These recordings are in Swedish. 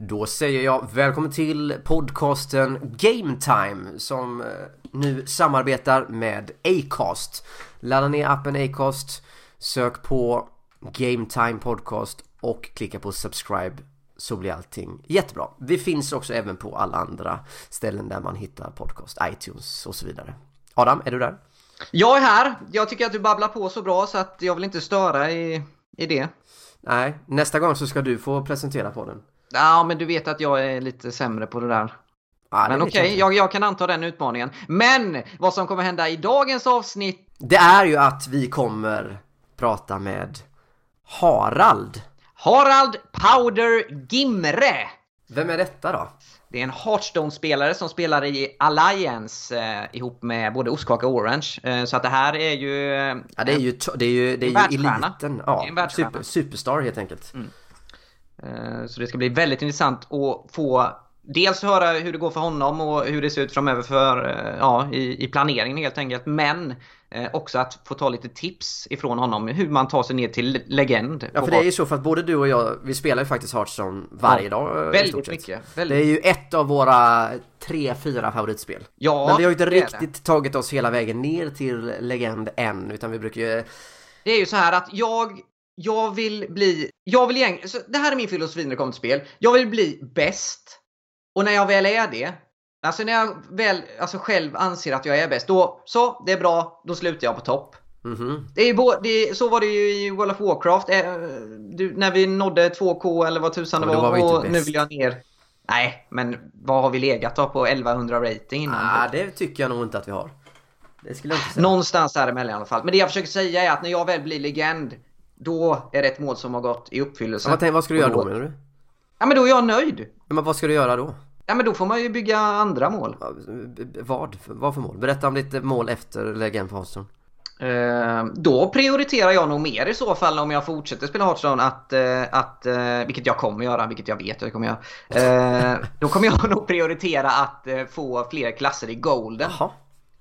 Då säger jag välkommen till podcasten Game Time som eh, nu samarbetar med Acast. Ladda ner appen Acast, sök på Game Time Podcast och klicka på subscribe så blir allting jättebra. Vi finns också även på alla andra ställen där man hittar podcast, iTunes och så vidare. Adam, är du där? Jag är här. Jag tycker att du babblar på så bra så att jag vill inte störa i, i det. Nej, nästa gång så ska du få presentera podden. Ja, men du vet att jag är lite sämre på det där. Ja, Men okej, jag inte. jag, jag kan anta den utmaningen. Men vad som kommer hända i dagens avsnitt Det är ju att vi kommer prata med Harald. Harald Powder Gimre. Vem är detta då? Det är en Hearthstone-spelare som spelar i Alliance eh, ihop med både Ostkaka och Orange. Eh, så att det här är ju... Ja, det är ju, det är ju, det är ju eliten. Ja, super, superstar helt enkelt. Eh, Så det ska bli väldigt intressant att få dels höra hur det går för honom och hur det ser ut framöver för, eh, ja, i, i planeringen helt enkelt. Men eh, också att få ta lite tips ifrån honom hur man tar sig ner till legend. Ja, för det är ju så för att både du och jag, vi spelar ju faktiskt Hearthstone varje Ja, dag. eh, väldigt mycket, väldigt. Det är ju ett av våra tre, fyra favoritspel. Ja, Men vi har ju inte riktigt tagit oss hela vägen ner till legend än, utan vi brukar ju... Det är ju så här att jag, jag vill bli, jag vill egentligen, så det här är min filosofi när det kommer till spel. Jag vill bli bäst. Och när jag väl är det, alltså när jag väl alltså själv anser att jag är bäst, då så, det är bra, då slutar jag på topp. Mhm. Det är ju bå- det, så var det ju i World of Warcraft. Eh, Du, när vi nådde 2K eller vad tusan det var. var och nu bäst. vill jag ner. Nej, men vad har vi legat då på 1100 rating innan? Ah, det tycker jag nog inte att vi har. Det skulle jag inte säga. Någonstans däremellan i alla fall. Men det jag försöker säga är att när jag väl blir legend, då är det ett mål som har gått i uppfyllelse. Ja, vad, vad ska du göra då menar du? Ja, men då är jag nöjd. Ja, Men vad ska du göra då? Ja, men då får man ju bygga andra mål. Ja, Vad? Vad för mål? Berätta om ditt mål efter legend Hearthstone. Eh, då prioriterar jag nog mer i så fall om jag fortsätter spela Hearthstone att, eh, att eh, vilket jag kommer göra, vilket jag vet att jag kommer göra. Eh, då kommer jag nog prioritera att eh, få fler klasser i Golden. Jaha.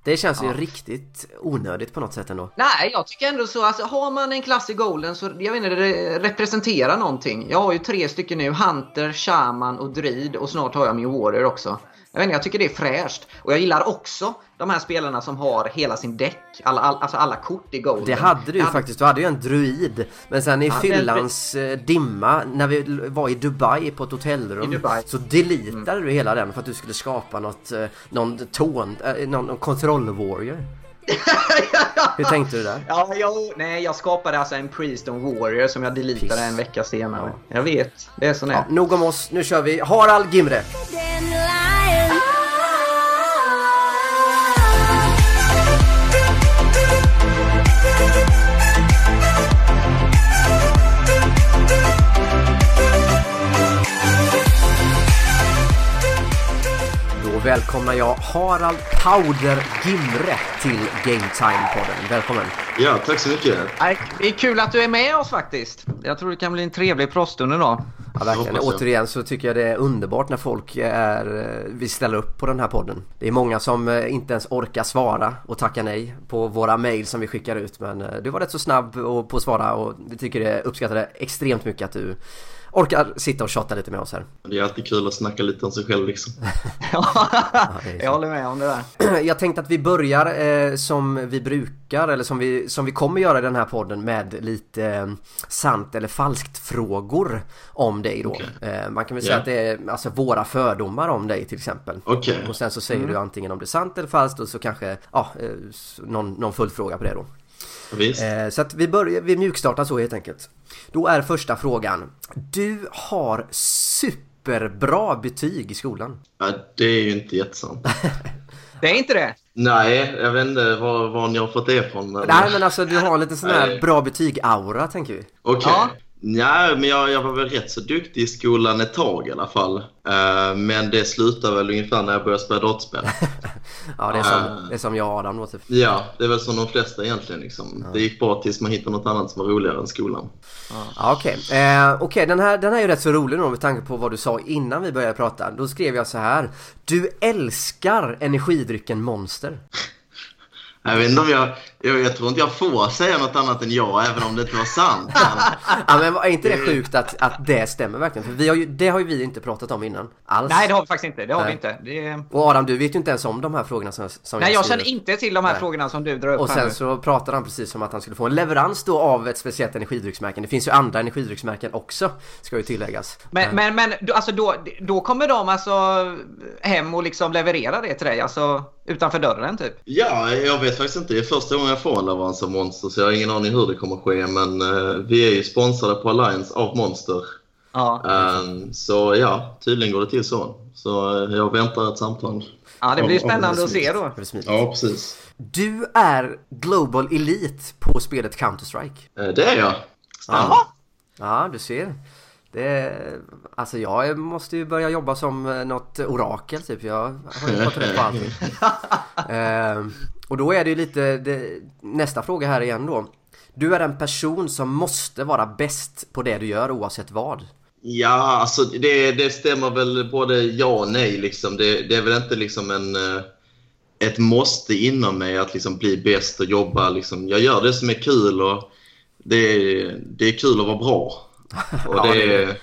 Det känns ju riktigt onödigt på något sätt ändå. Nej, jag tycker ändå så. Alltså, har man en klass i Golden så jag vet inte, det representerar någonting. Jag har ju tre stycken nu. Hunter, Shaman och Druid och snart har jag min Warrior också. Jag vet inte, jag tycker det är fräscht. Och jag gillar också de här spelarna som har hela sin däck. Alla, all, alltså alla kort i Golden. Det hade du ju Jag faktiskt, du hade ju en druid. Men sen i Ja, fyllans eh, dimma, när vi var i Dubai på ett hotellrum, så deletade du hela den för att du skulle skapa något, eh, någon ton, eh, någon, någon control warrior. Hur tänkte du där? Ja, jag, nej, jag skapade alltså en Priest och Warrior som jag deletade Piss. en vecka senare. Jag vet, det är så Ja, ja. nog om oss, nu kör vi Harald Gimre. Välkomnar jag Harald Powder Gimre till Game Time-podden. Välkommen! Ja, tack så mycket. Det är kul att du är med oss faktiskt. Jag tror det kan bli en trevlig pratstund idag. Ja, verkligen. Återigen så tycker jag det är underbart när folk är, eh, vi ställer upp på den här podden. Det är många som eh, inte ens orkar svara och tacka nej på våra mail som vi skickar ut. Men eh, du var rätt så snabb på att svara och vi tycker det uppskattar det extremt mycket att du orkar sitta och tjata lite med oss här. Det är alltid kul att snacka lite om sig själv liksom. Ja, jag håller med om det där. Jag tänkte att vi börjar eh, som vi brukar eller som vi, som vi kommer göra i den här podden med lite eh, sant eller falskt frågor om dig då. Eh, man kan väl säga Ja. att det är alltså våra fördomar om dig till exempel. Okej. Och sen så säger du antingen om det är sant eller falskt och så kanske ja, eh, någon, någon följdfråga på det då. Visst. Eh, så att vi börjar, vi mjukstartar så helt enkelt. Då är första frågan. Du har superbra betyg i skolan. Ja, det är ju inte jättesant. Det är inte det? Nej, jag vet inte var, var ni har fått det ifrån. Nej men alltså du har lite sån här Nej. bra betyg-aura tänker vi. Okej. Ja. Nej, men jag, jag var väl rätt så duktig i skolan ett tag i alla fall. Eh, men det slutade väl ungefär när jag började spela dataspel. Ja det är som, det är som jag och Adam typ. ja, det är väl som de flesta egentligen. Liksom. Det gick bra tills man hittade något annat som var roligare än skolan. Ja, Okej, eh, okej den, här, den här är ju rätt så rolig då med tanke på vad du sa innan vi började prata. Då skrev jag så här. Du älskar energidrycken Monster. Jag vet inte om jag, jag, jag tror inte jag får säga något annat än ja, även om det inte var sant. Men, Ja men är inte det sjukt att, att det stämmer verkligen? För vi har ju, det har ju vi inte pratat om innan. Alls. Nej, det har vi faktiskt inte. Det har Nej. vi inte. Det. Och Adam du vet ju inte ens om de här frågorna som, som Nej, jag skriver. känner inte till de här Nej. frågorna som du drar upp Och sen så pratar han precis som att han skulle få en leverans då av ett speciellt energidrycksmärke. Det finns ju andra energidrycksmärken också, ska ju tilläggas. Men, men, men du- alltså då, då kommer de alltså hem och liksom leverera det till dig, alltså utanför dörren typ? ja, jag vet faktiskt inte. Det är första gången jag får en leverans av Monster, så jag har ingen aning hur det kommer att ske. Men eh, vi är ju sponsrade på Alliance av Monster. Ja. Eh, så ja, tydligen går det till så. Så eh, jag väntar ett samtal. Ja, det blir spännande att se då. Ja, precis. Du är Global Elite på spelet Counter-Strike. Eh, det är jag. Jaha. Ja, du ser. Det, alltså jag måste ju börja jobba som eh, något orakel typ. Jag har ju fått rätt på allting. Ehm, och då är det ju lite det, nästa fråga här igen då. Du är en person som måste vara bäst på det du gör oavsett vad. Ja, alltså det, det stämmer väl både ja och nej. Liksom. Det, det är väl inte liksom en, eh, ett måste inom mig att liksom bli bäst och jobba. Liksom. Jag gör det som är kul och det, det är kul att vara bra. Och Ja, det, det är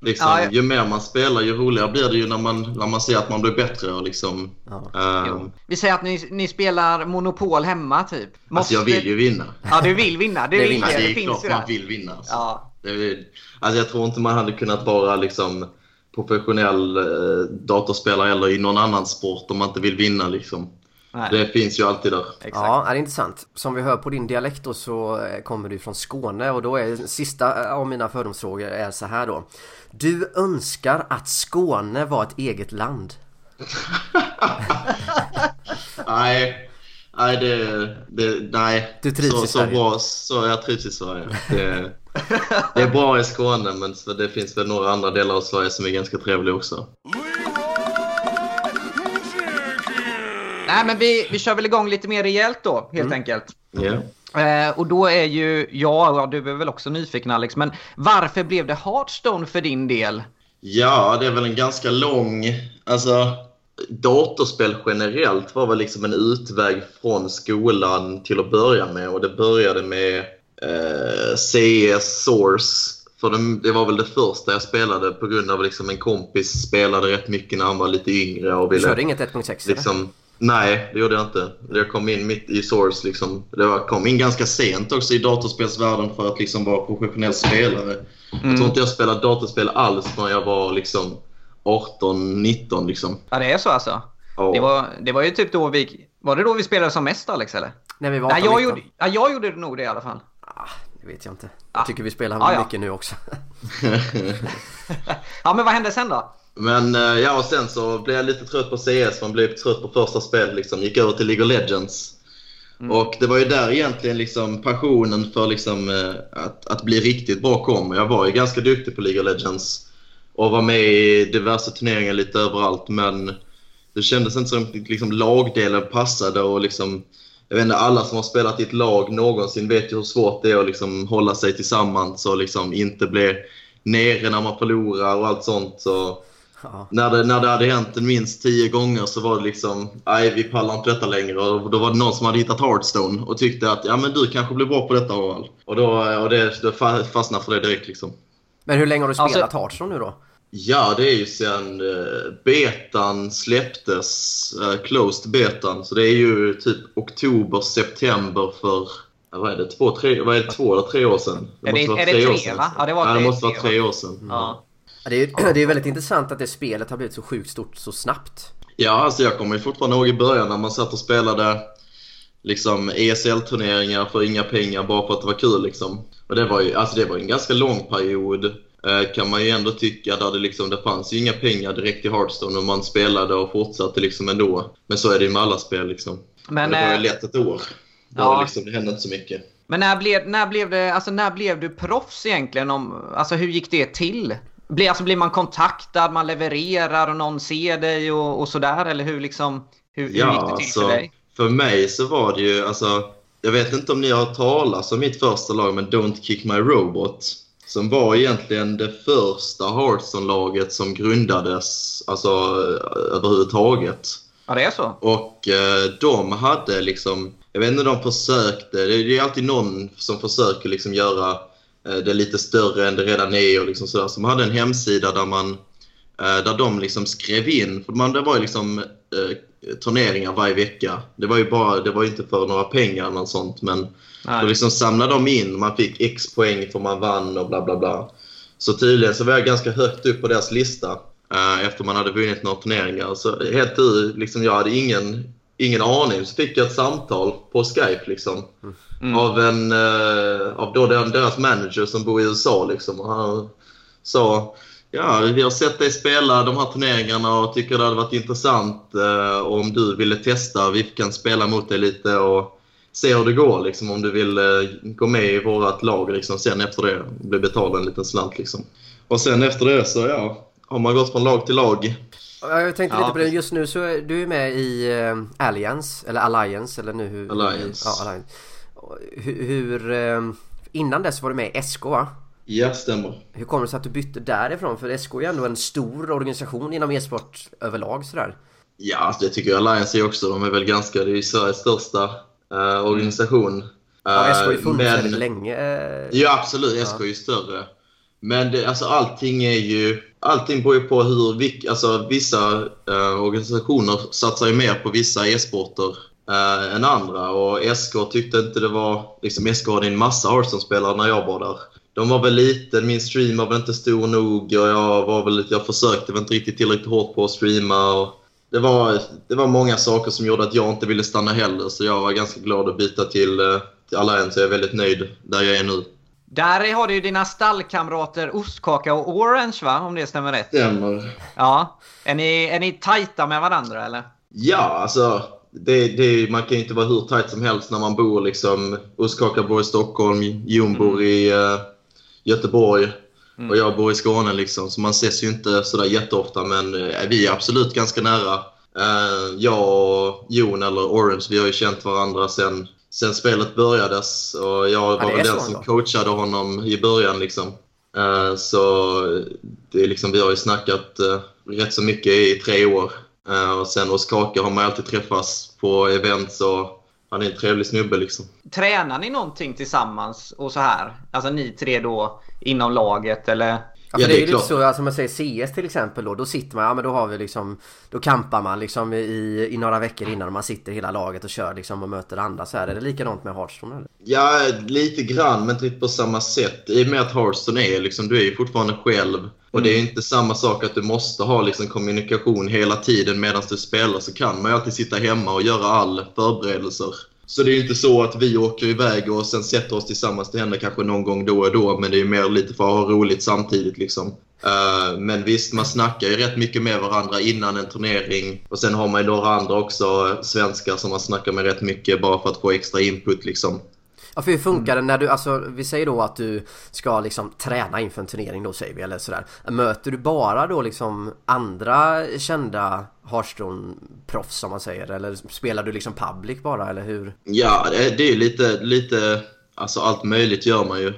liksom, Ja, jag- Ju mer man spelar, ju roligare blir det ju när man, när man ser att man blir bättre. Och liksom, ehm, Vi säger att ni, ni spelar Monopol hemma typ. alltså jag vill ju vinna. Ja, du vill vinna. Det, Det det, vill man. Alltså, det, det är finns klart man vill vinna. Alltså. Ja. Det är, alltså jag tror inte man hade kunnat vara liksom professionell eh, datorspelare eller i någon annan sport om man inte vill vinna. Liksom. Nej. Det finns ju alltid där. Exakt. Ja, det är intressant. Som vi hör på din dialekt då så eh, kommer du från Skåne och då är sista eh, av mina fördomsfrågor är så här då. Du önskar att Skåne var ett eget land. Nej, nej, det, det, nej. Du trivs så, i så Sverige? bra, så Jag trivs i Sverige. Det, det är bra i Skåne men så det finns väl några andra delar av Sverige som är ganska trevliga också. Nej, men vi, vi kör väl igång lite mer rejält då, helt enkelt. Ja. Eh, och då är ju jag, ja, du är väl också nyfiken Alex, men varför blev det Hearthstone för din del? Ja, det är väl en ganska lång... Alltså, datorspel generellt var väl liksom en utväg från skolan till att börja med. Och det började med eh, CS Source. För det, det var väl det första jag spelade på grund av liksom en kompis spelade rätt mycket när han var lite yngre. Och Du ville, körde inget 1.6 eller? Nej, det gjorde jag inte. Jag kom in mitt i Source. Liksom. Det var, kom in ganska sent också i datorspelsvärlden för att liksom vara professionell spelare. Jag tror inte jag spelade datorspel alls förrän jag var liksom 18-19. Liksom. Ja, det är så alltså? Ja. Det, var, det var ju typ då vi... Var det då vi spelade som mest Alex, eller? När vi var Nej, 18, jag 19. gjorde, ja, jag gjorde nog det i alla fall. Ah, det vet jag inte. Ah. Jag tycker vi spelar Ah, ja. mycket nu också. Ja, men vad hände sen då? Men eh, ja, och sen så blev jag lite trött på CS. Man blev trött på första spel. Liksom. Gick över till League of Legends. Och det var ju där egentligen liksom passionen för liksom, eh, att, att bli riktigt bra kom. Jag var ju ganska duktig på League of Legends. Och var med i diverse turneringar lite överallt. Men det kändes inte som liksom, lagdelen passade. Och liksom, jag vet inte, alla som har spelat i ett lag någonsin vet ju hur svårt det är att liksom, hålla sig tillsammans och liksom, inte bli nere när man förlorar och allt sånt. Så Ja. när, det, när det hade hänt minst tio gånger så var det liksom, nej vi pallar inte detta längre. Och då var det någon som hade hittat Hearthstone och tyckte att ja men du kanske blir bra på detta Harald. Och då, och det, då fa- fastnade för det direkt liksom. Men hur länge har du spelat Alltså- Hearthstone nu då? Ja, det är ju sen uh, betan släpptes, uh, closed betan. Så det är ju typ oktober, september för, vad är det, två, tre, vad är det, två eller tre år sedan? Är det- vara det tre år tre, sedan. va? Ja, det var ja, det tre- måste vara tre, tre år sedan. Ja. Ja, Det är ju det är väldigt intressant att det spelet har blivit så sjukt stort så snabbt. Ja, alltså jag kommer ju fortfarande ihåg i början när man satt och spelade liksom ESL-turneringar för inga pengar bara för att det var kul liksom. Och det var ju, alltså det var en ganska lång period eh, kan man ju ändå tycka där det liksom, det fanns ju inga pengar direkt i Hearthstone och man spelade och fortsatte liksom ändå. Men så är det ju med alla spel liksom. Men, det var ju eh, lätt ett år. Då ja. liksom, det hände inte så mycket. Men när blev, när, blev det, alltså när blev du proffs egentligen? Om, alltså hur gick det till? Blir, alltså blir man kontaktad, man levererar och någon ser dig och, och sådär? Eller hur, liksom, hur, hur gick det till alltså, för dig? för mig så var det ju, alltså, jag vet inte om ni har hört talas om mitt första lag, men Don't Kick My Robot. Som var egentligen det första Hearthstone-laget som grundades alltså, överhuvudtaget. Ja, det är så? Och eh, de hade liksom, jag vet inte, de försökte, det är ju alltid någon som försöker liksom göra eh, det lite större än det redan är och liksom sådär. Så de hade en hemsida där man, eh, där de liksom skrev in, för man, det var ju liksom eh, turneringar varje vecka. Det var ju bara, det var inte för några pengar eller något sånt men Nej. då liksom samlade de in, man fick x poäng för man vann och bla bla bla. Så tydligen så var jag ganska högt upp på deras lista eh, efter man hade vunnit några turneringar. Så helt ur, liksom jag hade ingen, ingen aning. Så fick jag ett samtal på Skype liksom. Av, en, eh, av då den, deras manager som bor i USA liksom. Och han sa Ja, vi har sett dig spela de här turneringarna och tycker det hade varit intressant eh, om du ville testa. Vi kan spela mot dig lite och se hur det går liksom, om du vill eh, gå med i vårt lag liksom, sen efter det. Bli betald en liten slant liksom. Och sen efter det så ja, har man gått från lag till lag. Ja, Jag tänkte Ja, lite på det, just nu så är du är med i eh, Alliance, eller Alliance, eller nu hur... Alliance. Ja, Alliance. Hur, hur eh, innan dess var du med i SK va? Ja, stämmer. Hur kommer det sig att du bytte därifrån? För SK är ju ändå en stor organisation inom e-sport överlag sådär. Ja, alltså, det tycker jag Alliance är också. De är väl ganska, det är ju Sveriges största eh, organisation. Ja, SK har ju Eh, funnits men- väldigt länge. Ja, absolut. SK är ju större. Men det, alltså, allting är ju... Allting beror ju på hur... Alltså, vissa eh, organisationer satsar ju mer på vissa e-sporter eh, än andra. Och SK tyckte inte det var... Liksom, SK hade en massa Hearthstone-spelare när jag var där. De var väl liten, min stream var väl inte stor nog och jag, var väl, jag försökte väl inte riktigt tillräckligt hårt på att streama. Och det, var, det var många saker som gjorde att jag inte ville stanna heller så jag var ganska glad att byta till, eh, alla en, så Jag är väldigt nöjd där jag är nu. Där har du ju dina stallkamrater Ostkaka och Orange va? Om det stämmer rätt. Stämmer. Ja. Är ni, är ni tajta med varandra eller? Ja, alltså det, det, man kan ju inte vara hur tajt som helst när man bor liksom... Ostkaka bor i Stockholm, Jon bor i eh, Göteborg och jag bor i Skåne liksom. Så man ses ju inte sådär jätteofta men eh, vi är absolut ganska nära. Eh, jag och Jon, eller Orange, vi har ju känt varandra sen, sen spelet börjades och jag var väl den som ändå. coachade honom i början liksom. Eh, Så det är liksom, vi har ju snackat eh, rätt så mycket i tre år. Eh, Och sen hos Kaka har man alltid träffats på events och han är en trevlig snubbe liksom. Tränar ni någonting tillsammans och så här? Alltså ni tre då inom laget eller? Ja, Ja, för det är det ju lite så, alltså man säger CS till exempel då, då sitter man, ja men då har vi liksom Då kampar man liksom i, i några veckor innan och man sitter hela laget och kör liksom och möter andra så här. Är det likadant med Hearthstone eller? Ja, lite grann, men inte riktigt på samma sätt. I och med att Hearthstone är liksom, du är ju fortfarande själv. Och det är ju inte samma sak att du måste ha liksom kommunikation hela tiden medan du spelar. Så kan man ju alltid sitta hemma och göra all förberedelser. Så det är ju inte så att vi åker iväg och sen sätter oss tillsammans. Det händer kanske någon gång då och då, men det är ju mer lite för att ha roligt samtidigt liksom. Eh, men visst, man snackar ju rätt mycket med varandra innan en turnering. Och sen har man ju några andra också, eh, svenskar, som man snackar med rätt mycket bara för att få extra input liksom. Ja för hur funkar det när du, alltså vi säger då att du ska liksom träna inför en turnering då säger vi eller sådär. Möter du bara då liksom andra kända Hearthstone-proffs som man säger? Eller spelar du liksom public bara eller hur? Ja, det, det är ju lite, lite, alltså allt möjligt gör man ju.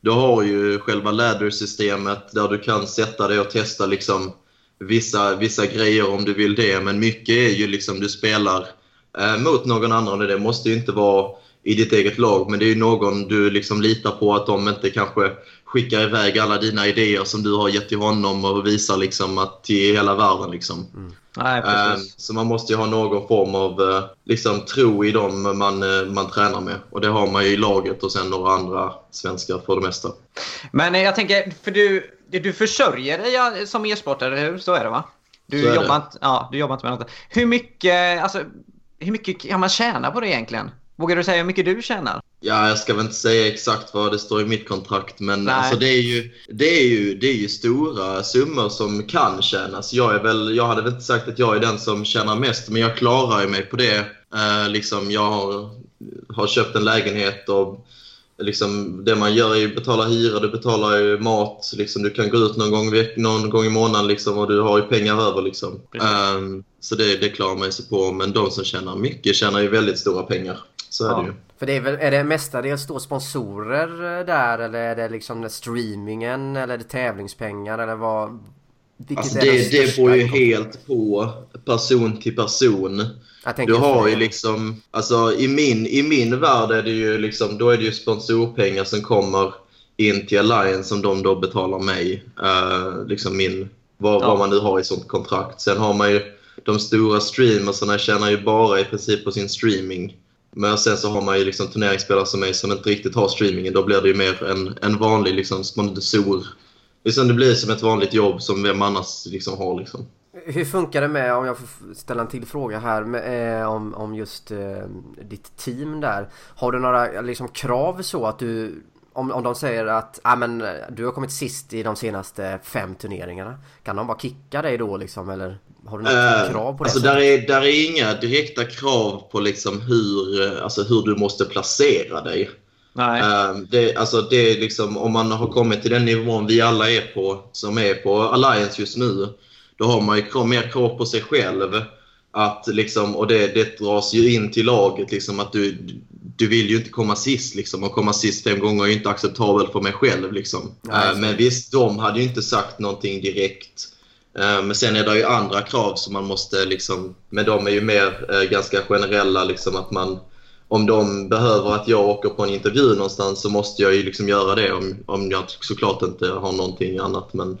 Du har ju själva ladder-systemet där du kan sätta dig och testa liksom vissa, vissa grejer om du vill det. Men mycket är ju liksom du spelar eh, mot någon annan och det måste ju inte vara i ditt eget lag. Men det är ju någon du liksom litar på att de inte kanske skickar iväg alla dina idéer som du har gett till honom och visar liksom att till hela världen. Liksom. Mm. Nej, Eh, Så man måste ju ha någon form av eh, liksom, tro i dem man, eh, man tränar med. Och det har man ju i laget och sen några andra svenskar för det mesta. Men jag tänker, för du, du försörjer dig som e-sportare, hur? Så är det va? Du, jobbar, det. Inte, ja, du jobbar inte med något. Hur mycket, alltså, hur mycket kan man tjäna på det egentligen? Vågar du säga hur mycket du tjänar? Ja, jag ska väl inte säga exakt vad det står i mitt kontrakt, men Nej. alltså, det, är ju, det, är ju, det är ju stora summor som kan tjänas. Jag, är väl, jag hade väl inte sagt att jag är den som tjänar mest, men jag klarar mig på det. Eh, liksom, jag har, har köpt en lägenhet och liksom, det man gör är att betala hyra, du betalar ju mat, liksom, du kan gå ut någon gång, veck- någon gång i månaden liksom, och du har ju pengar över. Liksom. Eh, så det, det klarar man sig på, men de som tjänar mycket tjänar ju väldigt stora pengar. Så är Ja. det ju. För det är väl, är det mestadels då sponsorer eh, där eller är det liksom streamingen eller är det tävlingspengar eller vad? Alltså är det, det största beror ju helt på person till person. Du har ju det. liksom, alltså i min, i min värld är det ju liksom, då är det ju sponsorpengar som kommer in till Alliance som de då betalar mig. Uh, liksom min, vad, Ja. vad man nu har i sånt kontrakt. Sen har man ju de stora streamersarna tjänar ju bara i princip på sin streaming. Men sen så har man ju liksom turneringsspelare som mig som inte riktigt har streamingen. Då blir det ju mer en, en vanlig liksom sponsor. Liksom det blir som ett vanligt jobb som vem annars liksom har. Liksom. Hur funkar det med, om jag får ställa en till fråga här, med, eh, om, om just eh, ditt team där. Har du några liksom, krav så att du, om, om de säger att ah, men, du har kommit sist i de senaste fem turneringarna. Kan de bara kicka dig då liksom eller har du något Eh, krav på det? Alltså där är, där är inga direkta krav på liksom hur, eh, alltså hur du måste placera dig. Nej. Eh, Det, alltså det är liksom, om man har kommit till den nivån vi alla är på, som är på Alliance just nu, då har man ju mer krav på sig själv. Att liksom, och det, det dras ju in till laget, liksom, att du, du vill ju inte komma sist. Liksom, och komma sist fem gånger är ju inte acceptabelt för mig själv. Liksom. Nej, Eh, Men visst, de hade ju inte sagt någonting direkt. Eh, Men sen är det ju andra krav som man måste liksom, men de är ju mer eh, ganska generella liksom att man om de behöver att jag åker på en intervju någonstans så måste jag ju liksom göra det om, om jag såklart inte har någonting annat men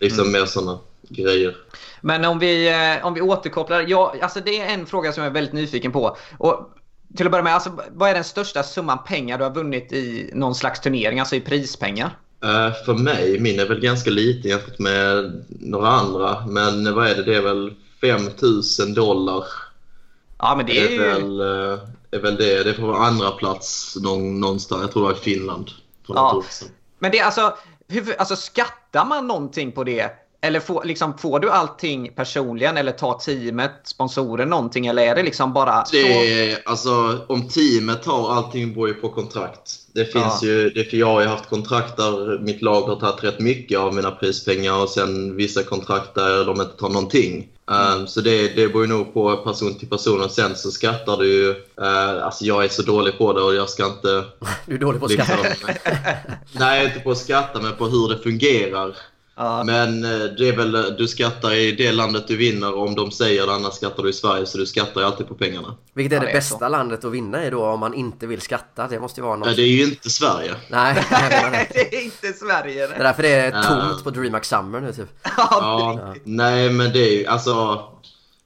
liksom mer sådana grejer. Men om vi, eh, om vi återkopplar. Ja, alltså det är en fråga som jag är väldigt nyfiken på. Och till att börja med, alltså, vad är den största summan pengar du har vunnit i någon slags turnering, alltså i prispengar? Eh, för mig, min är väl ganska liten jämfört med några andra men vad är det, det är väl 5000 dollar Ja, men det är är ju... väl, eh, är väl det. Det får vara andra plats någon, någonstans. Jag tror det var i Finland. Ja. Men det är alltså, hur, alltså skattar man någonting på det? Eller får, liksom, får du allting personligen eller tar teamet, sponsoren någonting? Eller är det liksom bara... Så... Det är, alltså, om teamet har allting beror ju på kontrakt. Det finns Ja. ju, det, för jag har ju haft kontrakt där mitt lag har tagit rätt mycket av mina prispengar och sen vissa kontrakt där de inte tar någonting. Um, så det, det beror ju nog på person till person och sen så skattar du ju, uh, alltså jag är så dålig på det och jag ska inte Du är dålig på att liksom, skatta. Nej, inte på att skatta men på hur det fungerar. Men eh, det är väl, du skattar i det landet du vinner om de säger det, annars skattar du i Sverige så du skattar ju alltid på pengarna. Vilket är Ja, det det är bästa så. landet att vinna i då om man inte vill skatta? Det måste ju vara något... Nej, det är ju inte Sverige. Nej, det. är inte Sverige. Det är därför det är tomt på DreamHack Summer nu typ. Ja, nej men det är ju alltså...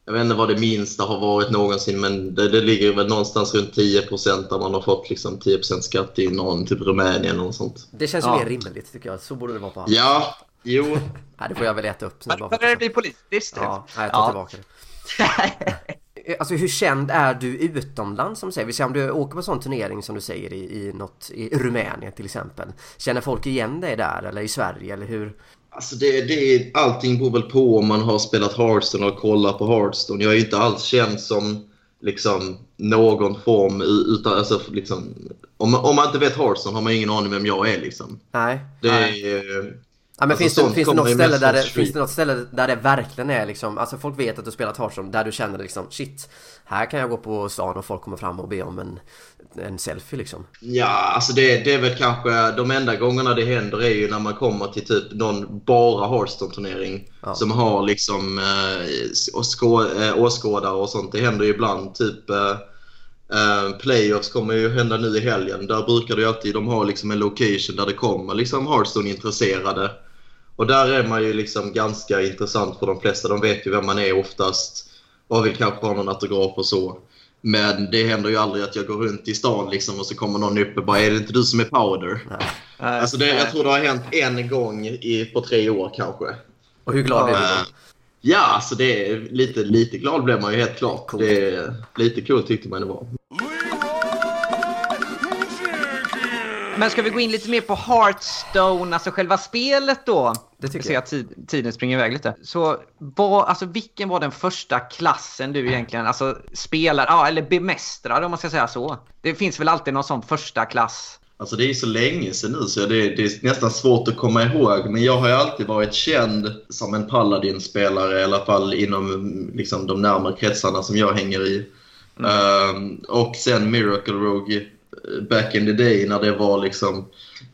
Jag vet inte vad det minsta har varit någonsin men det, det ligger väl någonstans runt 10% där man har fått liksom 10% skatt i någon, typ Rumänien något sånt. Det känns ju Ja. mer rimligt tycker jag. Så borde det vara på allt. Ja, jo. Nej, det får jag väl äta upp. nu bara det bli politiskt? Ja, nej, jag tar tillbaka det. Alltså hur känd är du utomlands som säger? Vi säger om du åker på en sån turnering som du säger i, i, något, i Rumänien till exempel. Känner folk igen dig där eller i Sverige eller hur? Alltså det, det, allting beror väl på om man har spelat Hearthstone och kollat på Hearthstone. Jag är ju inte alls känd som liksom någon form utan alltså liksom om, om man inte vet Hearthstone har man ingen aning vem jag är liksom. Nej. Det Nej. Ja, men Alltså, finns, det, finns, det något ju ställe där det, finns det något ställe där det verkligen är liksom, alltså folk vet att du spelat Hearthstone, där du känner liksom shit, här kan jag gå på stan och folk kommer fram och be om en, en selfie liksom. Ja, alltså det, det är väl kanske de enda gångerna det händer är ju när man kommer till typ någon bara Hearthstone-turnering Ja. som har liksom eh, åskå, eh, åskådare och sånt. Det händer ju ibland. Typ, eh, Uh, playoffs kommer ju hända nu i helgen. Där brukar det alltid, de har liksom en location där det kommer liksom Hearthstone-intresserade. Och där är man ju liksom ganska intressant för de flesta. De vet ju vem man är oftast och vill kanske ha någon autograf och så. Men det händer ju aldrig att jag går runt i stan liksom och så kommer någon upp och bara “Är det inte du som är Powder?” Nej. Alltså det, jag tror det har hänt en gång i, på tre år kanske. Och hur glad är du då? Ja, så alltså det är lite, lite glad blev man ju helt klart. Cool. Det är lite kul cool, tyckte man det var. Men ska vi gå in lite mer på Hearthstone, alltså själva spelet då? Det tycker jag. jag. Tid, tiden springer iväg lite. Så vad, alltså, vilken var den första klassen du egentligen alltså, spelar, ja, eller bemästrade om man ska säga så? Det finns väl alltid någon sån första klass? Alltså det är så länge sedan nu så det, det, är nästan svårt att komma ihåg. Men jag har ju alltid varit känd som en Paladin-spelare i alla fall inom liksom, de närmare kretsarna som jag hänger i. Mm. Um, och sen Miracle Rogue back in the day när det var liksom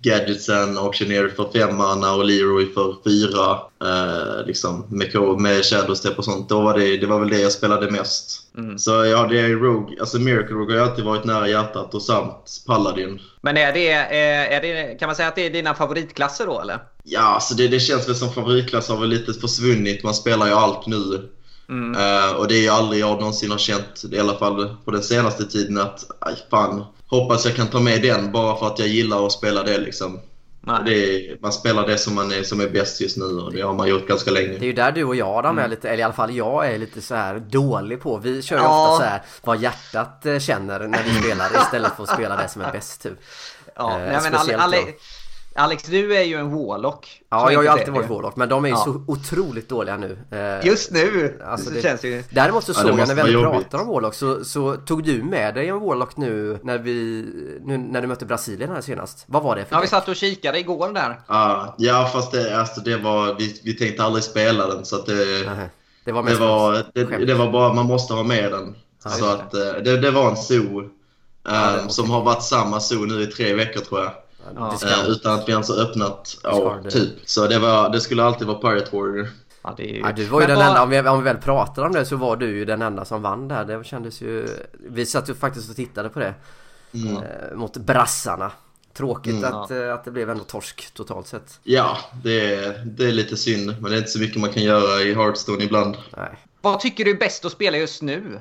Gadgetsen auktionerade för fem mana och Leroy för fyra. Eh, liksom med, med Shadowstep och sånt. Då var det, det var väl det jag spelade mest. Mm. Så ja, det är Rogue. Alltså Miracle Rogue har alltid varit nära hjärtat och samt Paladin. Men är det, är det, kan man säga att det är dina favoritklasser då eller? Ja, alltså det, det känns väl som favoritklass har väl lite försvunnit. Man spelar ju allt nu. Mm. Uh, och det är ju aldrig jag någonsin har känt, i alla fall på den senaste tiden, att aj, fan, hoppas jag kan ta med den bara för att jag gillar att spela det. Liksom. Är, man spelar det som, man är, som är bäst just nu och det har man gjort ganska länge. Det är ju där du och jag Adam är mm. lite, eller i alla fall jag är lite så här dålig på. Vi kör ju ja. ofta så här vad hjärtat eh, känner när vi spelar istället för att spela det som är bäst typ. Ja, eh, nej, men Ale, Ale, Alex, du är ju en Warlock. Ja, jag har ju alltid varit Warlock, men de är ju ja. så otroligt dåliga nu. Eh, Just nu! Alltså det, känns ju... Däremot så ja, såg jag när vi pratar om Warlock så, så, tog du med dig en Warlock nu när vi nu, när du mötte Brasilien här senast. Vad var det för Ja, vi satt och kikade igår där. Ja, ja fast det, alltså, det var, vi, vi tänkte aldrig spela den så att det... Aha. Det var, det var, det, det, var bara, man måste ha med den. Ja, så att eh, det, det var en zoo. Um, som har varit samma zoo nu i tre veckor tror jag. Ja. Uh, utan att vi ens har öppnat. Ja, typ. Så det, var, det skulle alltid vara Pirate Warrior. Ja, ju... ja, du var ju Men den bara... enda, om vi, om vi väl pratar om det så var du ju den enda som vann där. Det kändes ju... Vi satt ju faktiskt och tittade på det. Mm. Eh, mot brassarna. Tråkigt mm, att, ja. Eh, att det blev ändå torsk totalt sett. Ja, det är, det är lite synd. Men det är inte så mycket man kan göra i Hearthstone ibland. Nej. Vad tycker du är bäst att spela just nu?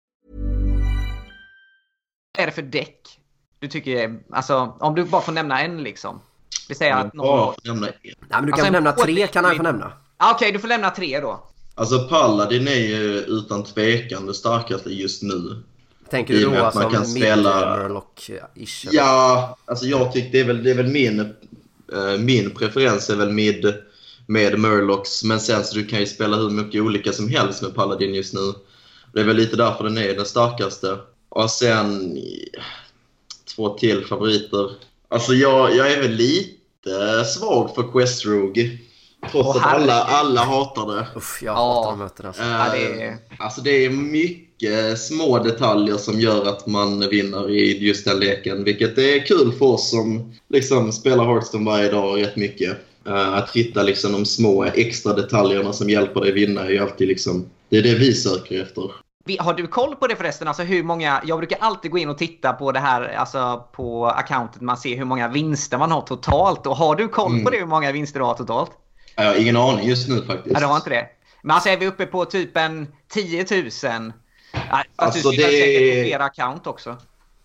Är det för däck du tycker, alltså om du bara får nämna en liksom? Vi säger att någon... Bara får nämna en. Nej, men du kan alltså, nämna tre kan han få nämna. Ah, Okej, okay, du får nämna tre då. Alltså Paladin är ju utan tvekan det starkaste just nu. Tänker du då att man kan spela... Murloc-ish? Ja, alltså jag tycker det är väl, det är väl min, äh, min preferens är väl mid med Murlocs. Men sen så du kan ju spela hur mycket olika som helst med Paladin just nu. Det är väl lite därför den är den starkaste. Och sen två till favoriter. Alltså jag, jag är väl lite svag för Quest Rogue. Trots Åh, att alla, alla hatar det. Usch, jag Ja. hatar de mötena. Alltså. Ja, det är- Eh, Alltså det är mycket små detaljer som gör att man vinner i just den leken. Vilket är kul för oss som liksom spelar Hearthstone varje dag rätt mycket. Eh, att hitta liksom de små extra detaljerna som hjälper dig vinna är ju alltid liksom... Det är det vi söker efter. Har du koll på det förresten? Alltså hur många, jag brukar alltid gå in och titta på det här, alltså på accountet man ser hur många vinster man har totalt. Och har du koll Mm. på det, hur många vinster du har totalt? Jag har ingen aning just nu faktiskt. Ja, du har inte det? Men alltså är vi uppe på typ en 10 000? Ja, Alltså, det är- flera account också.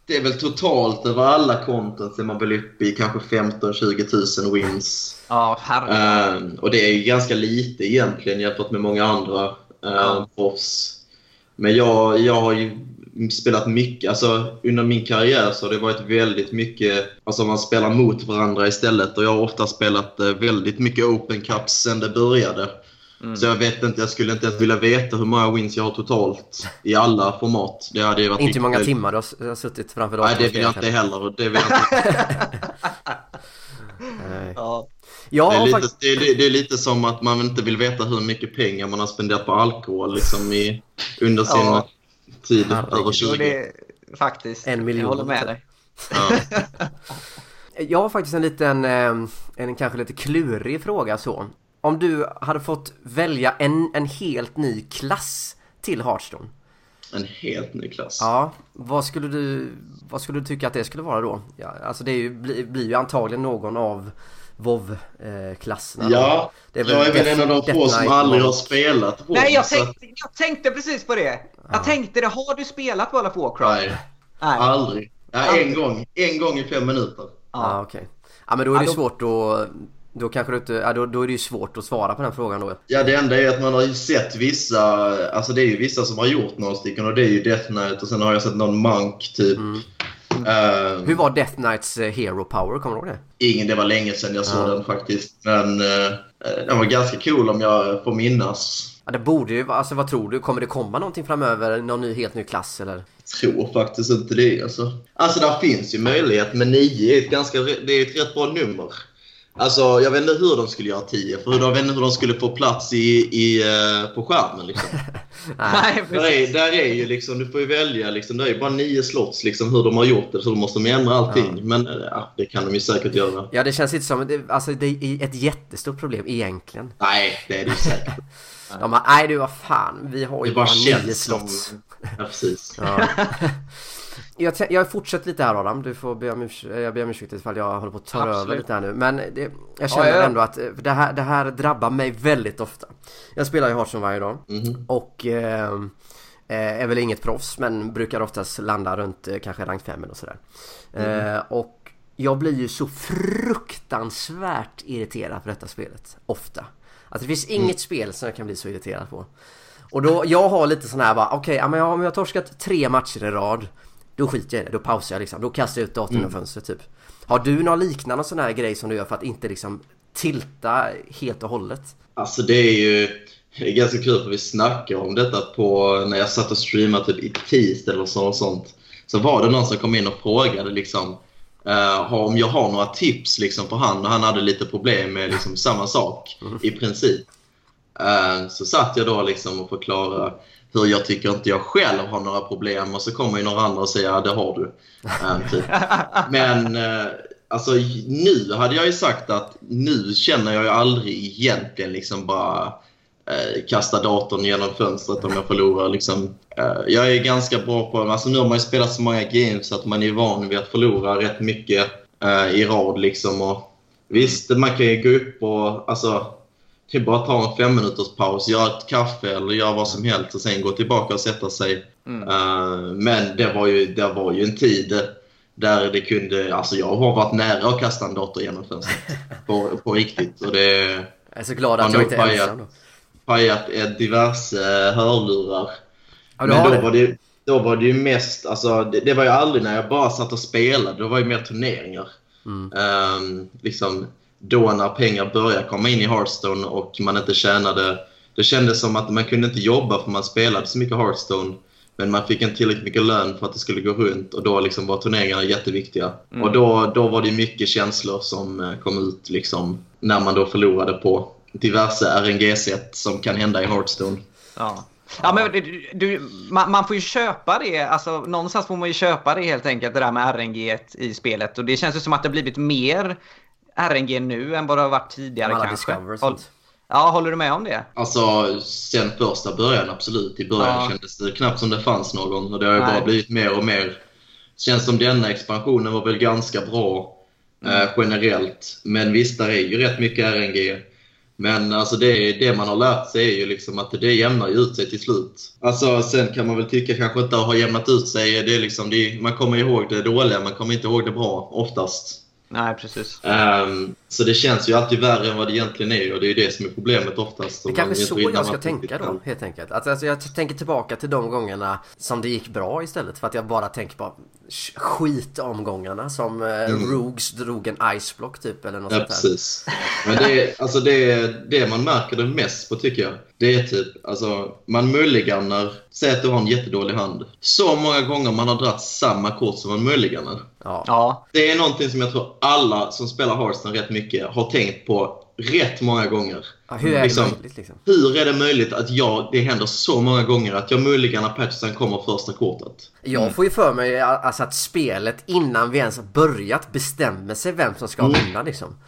Det är väl totalt över alla konton är man väl uppe i kanske 15-20 000 wins. Ja, herregud. Eh, och det är ju ganska lite egentligen jämfört med många andra uh, Ja. proffs. Men jag, jag har ju spelat mycket. Alltså, under min karriär så har det varit väldigt mycket... Alltså man spelar mot varandra istället. Och jag har ofta spelat eh, väldigt mycket Open Cups sen det började. Mm. Så jag vet inte, jag skulle inte ens vilja veta hur många wins jag har totalt i alla format. Det hade ju varit Inte hur många timmar du har, suttit framför Nej, datorn det och vill jag inte heller. Det vill jag inte. Nej. Ja. Det är, lite, faktiskt... det, är, det är lite som att man inte vill veta hur mycket pengar man har spenderat på alkohol liksom i, under sin Ja. tid Herregud. över 20. Och det faktiskt. En miljon. Jag håller med dig. Ja. Jag har faktiskt en liten, eh, en kanske lite klurig fråga så. Om du hade fått välja en, en helt ny klass till Hearthstone. En helt ny klass. Ja, vad skulle du, vad skulle du tycka att det skulle vara då? Ja, alltså det är ju, bli, blir ju antagligen någon av WoW-klasserna. Ja, Det är väl jag är väl en av de få som aldrig har spelat WoW, Nej, jag tänkte, jag tänkte precis på det. Jag tänkte det. Har du spelat World of Warcraft? Nej, Nej. aldrig. Ja, en gång. En gång i fem minuter. Ja, okej. Ja, men då är det Ja, då- svårt att... Då kanske du inte... Ja, då, då är det ju svårt att svara på den frågan då. Ja, det enda är att man har ju sett vissa, alltså det är ju vissa som har gjort några stycken och det är ju Death Knight och sen har jag sett någon Monk typ. Eh, Hur var Death Knights eh, Hero Power? Kommer du ihåg det? Ingen, det var länge sedan jag såg Ja. den faktiskt. Men eh, den var ganska cool om jag får minnas. Ja, det borde ju... Alltså vad tror du? Kommer det komma någonting framöver? Någon ny, helt ny klass eller? tror faktiskt inte det. Alltså, alltså där finns ju möjlighet, men 9 är ett, ganska, det är ett rätt bra nummer. Alltså, jag vet inte hur de skulle göra 10, för jag vet inte hur de skulle få plats i, i, eh, på skärmen. Liksom. Nej, Där är, där är ju liksom, du får ju välja, liksom, det är ju bara nio slots liksom, hur de har gjort det, så då måste de ändra allting. Men eh, ja, det kan de ju säkert göra. Ja, det känns inte som... Det, alltså det är ett jättestort problem egentligen. Nej, det är det ju säkert. De bara, nej du vad fan, vi har Det ju bara bara nio känns som... slots. Ja, precis. Ja. Jag, jag fortsätter lite här Adam, du får be om, urs- jag ber om ursäkt ifall jag håller på att ta över lite här nu. Men det, jag känner Ja, ja, ändå att eh, det här, det här drabbar mig väldigt ofta. Jag spelar ju Hearthstone varje dag. Och eh, eh, är väl inget proffs men brukar oftast landa runt eh, kanske rank 5 eller sådär. Eh, och jag blir ju så fruktansvärt irriterad på detta spelet. Ofta. Alltså det finns inget spel som jag kan bli så irriterad på. Och då, jag har lite sån här bara, okej, ja, men jag har torskat tre matcher i rad Då skiter jag i det, då pausar jag liksom, då kastar jag ut datorn ur fönstret typ Har du någon liknande sån här grej som du gör för att inte liksom tilta helt och hållet? Alltså det är ju det är ganska kul för vi snackade om detta på när jag satt och streamade typ i tisdag eller så, och sånt. Så var det någon som kom in och frågade liksom har- om jag har några tips liksom för han och han hade lite problem med liksom samma sak i princip. Eh, så satt jag då liksom och förklarade hur jag tycker inte jag själv har några problem och så kommer ju några andra och säger ja det har du. Eh, typ. Men eh, alltså nu hade jag ju sagt att nu känner jag ju aldrig egentligen liksom bara eh, kasta datorn genom fönstret om jag förlorar. Liksom. Eh, jag är ganska bra på, alltså nu har man ju spelat så många games att man är van vid att förlora rätt mycket eh, i rad. Liksom. Och, visst, man kan ju gå upp och alltså, typ bara ta en fem minuters paus, göra ett kaffe eller göra vad som helst och sen gå tillbaka och sätta sig. Eh, men det var, ju, det var ju en tid där det kunde, alltså jag har varit nära att kasta en dator genom fönstret. På, på riktigt. Och det, Jag är så glad att Ja, jag inte är ensam då pajat diverse eh, hörlurar. Ja, Men då det? var, det, då var det ju mest, alltså det, det var ju aldrig när jag bara satt och spelade, det var ju mer turneringar. Mm. Ehm, liksom då när pengar började komma in i Hearthstone och man inte tjänade, det kändes som att man kunde inte jobba för man spelade så mycket Hearthstone. Men man fick inte tillräckligt mycket lön för att det skulle gå runt och då liksom var turneringarna jätteviktiga. Och då, då var det mycket känslor som eh, kom ut liksom, när man då förlorade på diverse RNG-sätt som kan hända i Hearthstone. Ja. Ja, men du, du, man, man, får ju köpa det. Alltså, någonstans får man ju köpa det helt enkelt, det där med RNG i spelet. Och det känns ju som att det har blivit mer RNG nu än vad det har varit tidigare Alla kanske. Håll, ja, håller du med om det? Alltså, sen första början absolut. I början ja. kändes det knappt som det fanns någon. Och det har ju Nej. bara blivit mer och mer. Känns som denna expansionen var väl ganska bra mm. eh, generellt. Men visst, där är ju rätt mycket RNG. Men alltså det, det man har lärt sig är ju liksom att det jämnar ut sig till slut. Alltså sen kan man väl tycka kanske inte har jämnat ut sig. Det är liksom, det, man kommer ihåg det dåliga, man kommer inte ihåg det bra oftast. Nej, precis. Um, så det känns ju alltid värre än vad det egentligen är och det är det som är problemet oftast. Det kanske så jag ska tänka då, helt enkelt. Att, alltså, jag tänker tillbaka till de gångerna som det gick bra istället för att jag bara tänker på skitomgångarna som eh, mm. Rogues drog en iceblock typ eller något ja, sånt där. precis. Men det är, alltså det, det man märker det mest på tycker jag, det är typ, alltså man mulliganar, säg att du har en jättedålig hand. Så många gånger man har dragit samma kort som man mulliganar. Ja. Det är någonting som jag tror alla som spelar Hearthstone rätt mycket har tänkt på rätt många gånger. Ja, hur är liksom, det möjligt? Liksom? Hur är det möjligt att jag, det händer så många gånger att jag möjligen när patchen kommer första kortet? Jag får ju för mig alltså, att spelet innan vi ens har börjat bestämmer sig vem som ska mm. vinna liksom.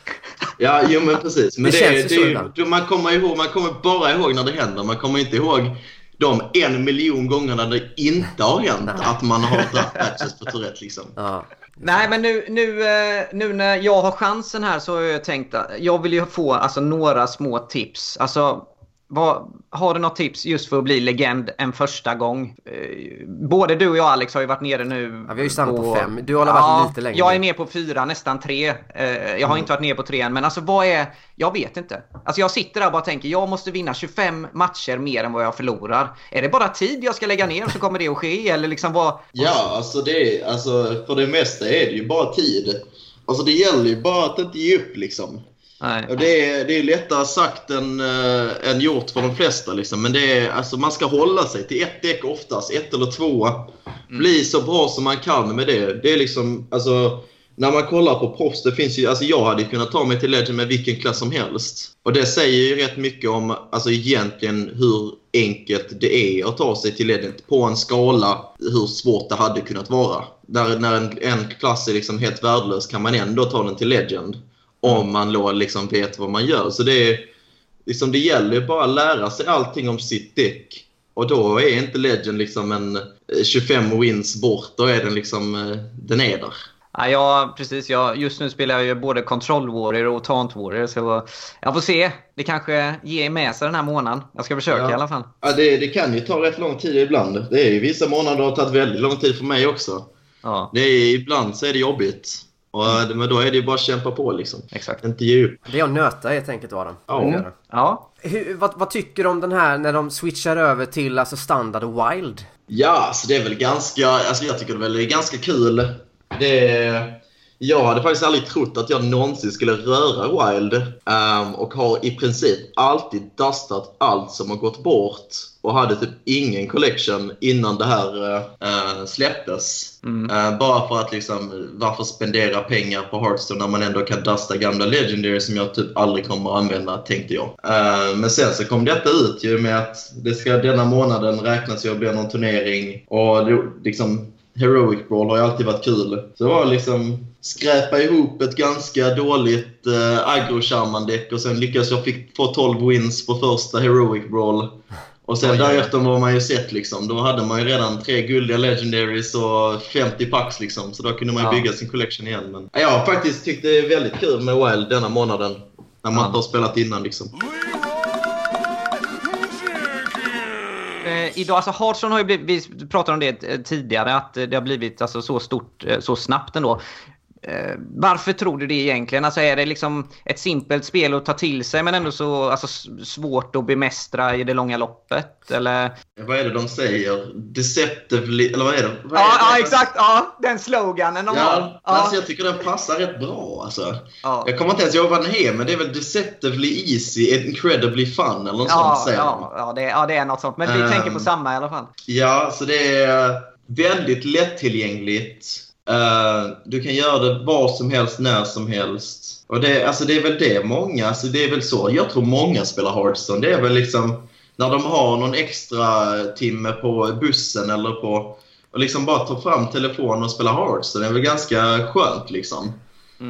Ja, jo men precis. Men det, det, det, det man, kommer ihåg, man kommer bara ihåg när det händer. Man kommer inte ihåg de en miljon gångerna det inte har hänt att man har dragit patches på Tourette liksom. Ja. Nej, men nu, nu, eh, nu när jag har chansen här så har jag tänkt att jag vill ju få alltså, några små tips. Alltså, vad, har du något tips just för att bli legend en första gång? Eh, både du och jag Alex har ju varit nere nu. Ja, vi har ju stannat på, på fem. Du har varit ja, lite längre. Jag är ner på fyra, nästan tre. Eh, jag har mm. inte varit ner på tre än. Men alltså vad är... Jag vet inte. Alltså jag sitter där och bara tänker jag måste vinna 25 matcher mer än vad jag förlorar. Är det bara tid jag ska lägga ner så kommer det att ske? Eller liksom vad... Ja, alltså, det alltså för det mesta är det ju bara tid. Alltså det gäller ju bara att inte ge upp liksom. Nej. Det, är, det är lättare sagt än, äh, än gjort för de flesta. Liksom. Men det är, alltså, man ska hålla sig till ett däck oftast, ett eller två. Mm. Bli så bra som man kan med det. Det är liksom, alltså, när man kollar på proffs, det finns ju, alltså jag hade kunnat ta mig till Legend med vilken klass som helst. Och det säger ju rätt mycket om alltså egentligen hur enkelt det är att ta sig till Legend på en skala hur svårt det hade kunnat vara. Där, när en, en klass är liksom helt värdelös kan man ändå ta den till Legend om man då liksom vet vad man gör. Så det, är, liksom, det gäller bara att lära sig allting om sitt däck. Och då är inte Legend liksom en 25 eh, wins bort, då är den liksom, eh, den är där. Ja, precis. Jag, just nu spelar jag ju både Control Warrior och Taunt Warrior. Så jag får se. Det kanske ger med sig den här månaden. Jag ska försöka ja. i alla fall. Ja, det, det, kan ju ta rätt lång tid ibland. Det är ju vissa månader har tagit väldigt lång tid för mig också. Ja. Det är, ibland så är det jobbigt. Och, eh, men då är det ju bara att kämpa på liksom. Exakt. Inte ge upp. Det är att nöta helt enkelt Adam. Ja. Mm. ja. Hur, vad, vad, tycker du om den här när de switchar över till alltså standard och wild? Ja, alltså det är väl ganska... Alltså jag tycker det är väl ganska kul. Det är jag hade faktiskt aldrig trott att jag någonsin skulle röra Wild um, och har i princip alltid dustat allt som har gått bort och hade typ ingen collection innan det här uh, släpptes. Mm. Uh, bara för att liksom, varför spendera pengar på Hearthstone när man ändå kan dusta gamla Legendary som jag typ aldrig kommer att använda, tänkte jag. Uh, men sen så kom detta ut ju med att det ska denna månaden räknas ju att bli någon turnering och det, liksom Heroic Brawl har ju alltid varit kul. Så det var liksom skräpa ihop ett ganska dåligt eh, agro-shaman-däck och sen lyckades jag fick, få 12 wins på första Heroic Brawl. Och sen därefter var man ju sett liksom. Då hade man ju redan tre guldiga legendaries och 50 packs liksom. Så då kunde man ju ja. bygga sin collection igen. Men jag har faktiskt tyckt det är väldigt kul med Wild denna månaden. När man ja. inte har spelat innan liksom. Eh, idag, alltså Hartson har ju blivit, vi pratade om det eh, tidigare, att eh, det har blivit alltså, så stort så snabbt ändå. Eh, varför tror du det egentligen? Alltså är det liksom ett simpelt spel att ta till sig men ändå så alltså, svårt att bemästra i det långa loppet? Eller? Vad är det de säger? Deceptively... Eller vad är det? Vad ja, är det? ja, exakt. Ja, den sloganen de ja, har. Ja. Alltså, jag tycker den passar rätt bra. Alltså. Ja. Jag kommer inte ens ihåg vad den är, men det är väl Deceptively Easy, Incredibly Fun eller något ja, sånt säger ja, ja, det, ja, det är något sånt. Men vi um, tänker på samma i alla fall. Ja, så det är väldigt lättillgängligt Eh, du kan göra det var som helst, när som helst. Och det, alltså det är väl det många, alltså det är väl så jag tror många spelar Hearthstone. Det är väl liksom när de har någon extra timme på bussen eller på och liksom bara ta fram telefonen och spela Hearthstone. Det är väl ganska skönt liksom.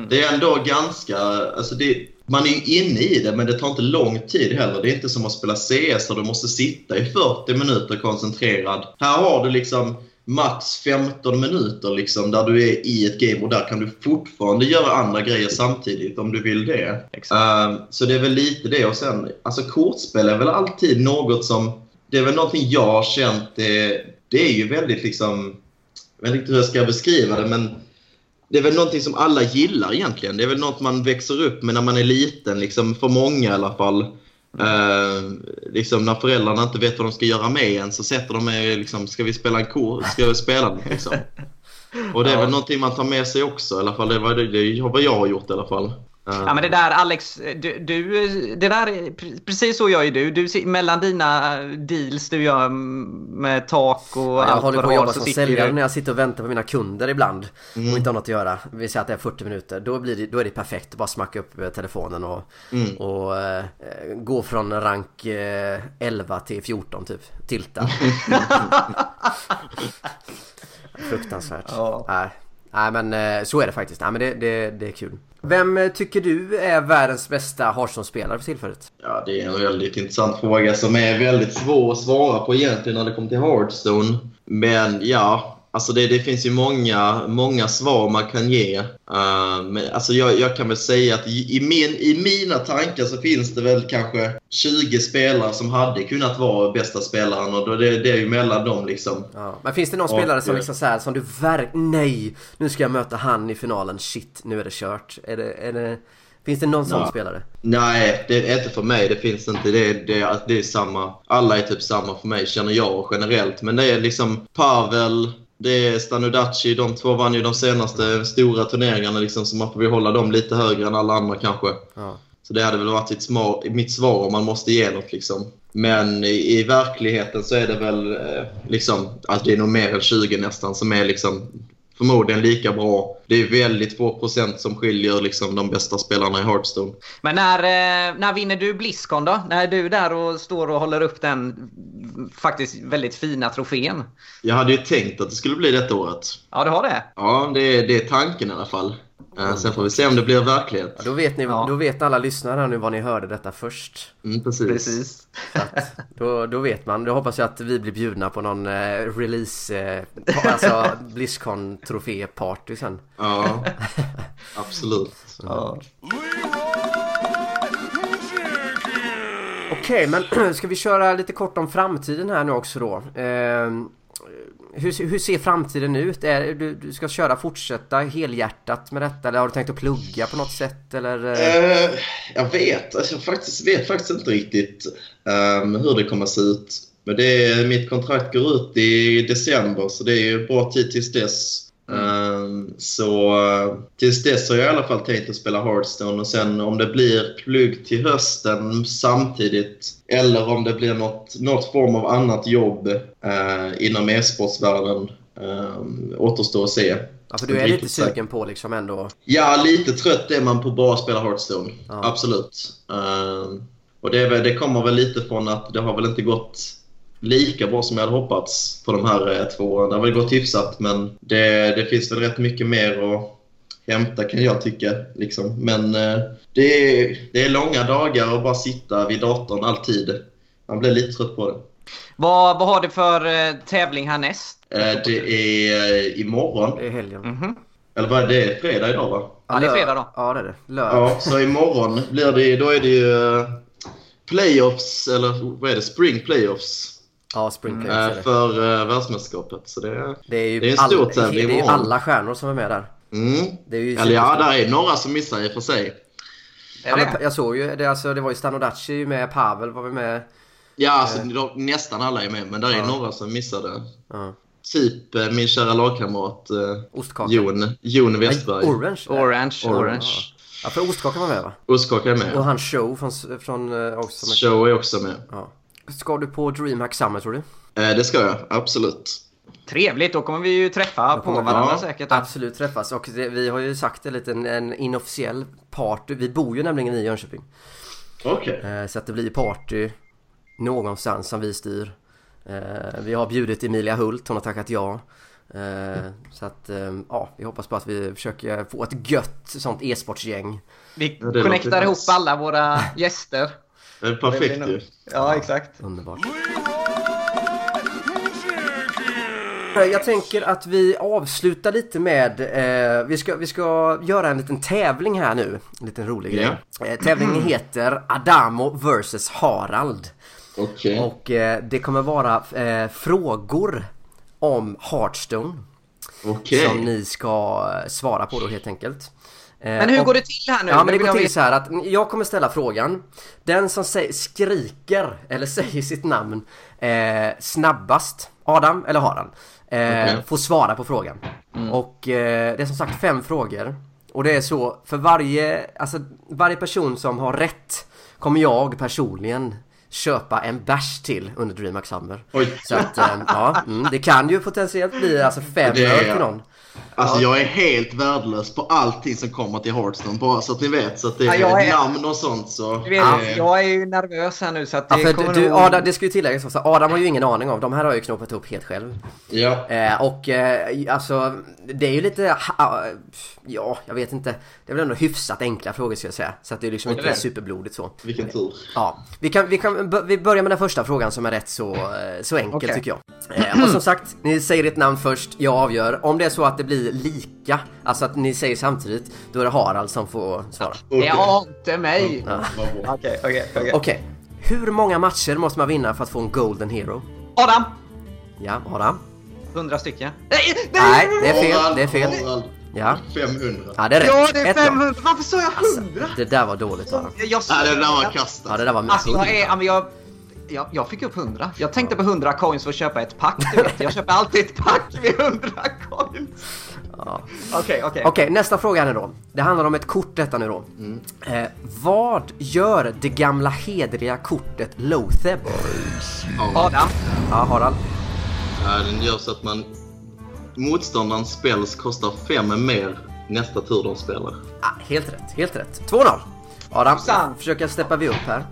Det är ändå ganska, alltså det, man är ju inne i det men det tar inte lång tid heller. Det är inte som att spela CS där du måste sitta i 40 minuter koncentrerad. Här har du liksom max 15 minuter liksom där du är i ett game och där kan du fortfarande göra andra grejer samtidigt om du vill det. Ehm, så det är väl lite det och sen, alltså kortspel är väl alltid något som, det är väl någonting jag har känt, det, det är ju väldigt liksom, jag vet inte hur jag ska beskriva det men det är väl någonting som alla gillar egentligen. Det är väl något man växer upp med när man är liten, liksom för många i alla fall. Eh, liksom när föräldrarna inte vet vad de ska göra med en så sätter de med liksom, ska vi spela en kort? Ska vi spela den? Liksom. Och det är väl någonting man tar med sig också i alla fall. Det var det, det har vad jag har gjort i alla fall. Ja men det där Alex, du, du det där, är- pre- precis så gör ju du. du. Mellan dina deals du gör med tak och Jag allt håller på att jobba som säljare du- när jag sitter och väntar på mina kunder ibland Mm. och inte har något att göra. Vi säger att det är 40 minuter. Då, blir det, då är det perfekt att bara smacka upp eh, telefonen och, Mm. och eh, gå från rank eh, 11 till 14 typ. Tilta. Fruktansvärt. Ja. Nej. Nej men eh, så är det faktiskt. Nej men det, det, det är kul. Vem eh, tycker du är världens bästa Hearthstone-spelare för tillfället? Ja, det är en väldigt intressant fråga som är väldigt svår att svara på egentligen när det kommer till Hearthstone. Men ja, alltså det, det finns ju många, många svar man kan ge. Uh, men alltså jag, jag kan väl säga att i, i, min, i mina tankar så finns det väl kanske 20 spelare som hade kunnat vara bästa spelaren och då det, det är ju mellan dem liksom. Ja. Men finns det någon Och, spelare som eh, liksom så här, som du verk... Nej! Nu ska jag möta han i finalen. Shit, nu är det kört. Är det... Är det... Finns det någon sån spelare? Nej, det är inte för mig. Det finns inte. Det det, det är samma. Alla är typ samma för mig, känner jag generellt. Men det är liksom Pavel, det är Stanudaci. De två vann ju de senaste stora turneringarna, liksom, så man får väl hålla dem lite högre än alla andra kanske. Ja. Så det hade väl varit mitt svar, mitt svar om man måste ge något. Liksom. Men i, i verkligheten så är det väl eh, liksom, att det är nog mer än 20 nästan som är liksom förmodligen lika bra. Det är väldigt få procent som skiljer liksom, de bästa spelarna i Hearthstone. Men när, eh, när vinner du Blizzcon då? När är du där och står och håller upp den faktiskt väldigt fina trofén? Jag hade ju tänkt att det skulle bli detta året. Ja, du har det? Ja, det det är tanken i alla fall. Eh, Sen får vi se om det blir verklighet. Ja, då, vet ni, Ja. då vet alla lyssnare nu var ni hörde detta först. Mm, precis. Precis. Så att, då, då vet man. Då hoppas jag att vi blir bjudna på någon eh, release, eh, alltså Blizzcon trofé-party sen. Ja, absolut. Okej, men ska vi köra lite kort om framtiden här nu också då? Eh, hur, hur ser framtiden ut? Är, du, du ska köra fortsätta helhjärtat med detta eller har du tänkt att plugga på något sätt eller? eh? Eh, jag vet, alltså, jag faktiskt, vet faktiskt inte riktigt ehm, hur det kommer att se ut. Men det är, mitt kontrakt går ut i december så det är bra tid tills dess. Ehm, så eh, tills dess har jag i alla fall tänkt att spela Hearthstone och sen om det blir plugg till hösten samtidigt eller om det blir något, något form av annat jobb eh, inom e-sportsvärlden um, återstår att se. Ja, för du är lite sugen på liksom ändå? Ja, lite trött är man på bara att spela Hearthstone. Ja. Absolut. Ehm, och det, det kommer väl lite från att det har väl inte gått lika bra som jag hade hoppats på de här eh, två åren. Det har väl gått hyfsat, men det, det finns väl rätt mycket mer att hämta kan jag tycka. Liksom. Men eh, det, är, det är långa dagar att bara sitta vid datorn alltid. Man blir lite trött på det. Vad, vad har du för eh, tävling härnäst? Eh, det är eh, imorgon. Det är helgen. Eller vad är det? Fredag idag va? Ja, det är fredag då. Ja, det är det. Lördag. Ja, så imorgon blir det, då är det ju playoffs, eller vad är det? Spring playoffs. Ja, Spring eh, Playoffs är det. För eh, världsmästerskapet. Så det, Det är ju det är en stor all- tävling Det är ju alla stjärnor som är med där. Mm. Det är ju Eller ja, där är några som missar i och för sig. Ja, det? jag såg ju, det, alltså, det var ju Stanodaci med, Pavel var vi med. Ja, alltså de, nästan alla är med, men där är några som missade. Ja. Typ eh, min kära lagkamrat eh. Jon, Jon Westberg. Nej, Orange. Orange, orange. Ja, för Ostkaka var med va? Ostkaka är Och med. han Show från, från eh, också med. Show är också med. Ja. Ska du på DreamHack Summer tror du? Eh, det ska jag, absolut. Trevligt, då kommer vi ju träffa på varandra ja, säkert. då. Absolut träffas och det, vi har ju sagt en liten en inofficiell party. Vi bor ju nämligen i Jönköping. Okej. Eh, så att det blir party någonstans som vi styr. Eh, vi har bjudit Emilia Hult, hon har tackat ja. Eh, så att eh, ja, vi hoppas på att vi försöker få ett gött sånt e-sportsgäng. Vi det connectar ihop alla våra gäster. Det är perfekt ju. Ja, exakt. Underbart. Jag tänker att vi avslutar lite med, eh, vi, ska, vi ska göra en liten tävling här nu. En liten rolig grej. Eh, tävlingen heter Adamo vs Harald. Okej. Och eh, det kommer vara eh, frågor om Hearthstone. Okej. Som ni ska eh, svara på då helt enkelt. Eh, Men hur och- går det till här nu? Ja men det går jag till så här att jag kommer ställa frågan. Den som säger, skriker eller säger sitt namn eh, snabbast, Adam eller Harald, eh, Okej. får svara på frågan. Och eh, det är som sagt fem frågor. Och det är så, för varje, alltså varje person som har rätt kommer jag personligen köpa en bärs till under DreamHack Summer. Oj. Så att, eh, ja, mm, det kan ju potentiellt bli alltså fem öl till någon. Alltså jag är helt värdelös på allting som kommer till Hearthstone. Bara så att ni vet. Så att det Ja, är, namn och sånt så... Du vet, eh, jag är ju nervös här nu så att Ja, det för kommer du, nog... Adam, det ska ju tilläggas också, Adam har ju ingen aning om, de här har jag ju knoppat upp helt själv. ja. Eh, och eh, alltså, det är ju lite, ha, ja, jag vet inte. Det är väl ändå hyfsat enkla frågor ska jag säga. Så att det är liksom inte superblodigt så. Vilken tur. Ja, vi kan, vi kan vi börjar med den första frågan som är rätt så, eh, så enkel Okej. tycker jag. Eh, och som sagt, ni säger ert namn först, jag avgör. Om det är så att det blir lika, alltså att ni säger samtidigt, då är det Harald som får svara. Det ante mig! Vad bra. Okej, okej, okej. Okej, hur många matcher måste man vinna för att få en Golden Hero? Adam! Ja, Adam? 100 stycken. Nej, Nej, det är fel, det är fel. Ja, 500. ja det är rätt. Ja, det är Ett då. 500. Varför sa jag 100? Det där var dåligt Adam. Jag, jag, Nej, det där var kastat. Ja, det där var Alltså, jag, är, ja, jag, jag, jag fick upp 100. Jag tänkte på 100 coins för att köpa ett pack, du vet. Jag köper alltid ett pack med 100 coins. Ja. Okej, okej. Okej, nästa fråga här nu då. Det handlar om ett kort detta nu då. Eh, vad gör det gamla hedriga kortet Lotheb? Adam. Ja, Harald. Ja, den gör så att man... Motståndarens spells kostar 5 mer nästa tur de spelar. Ah, helt rätt, helt rätt. 2-0. Adam, Sant. försöker steppa vi upp här.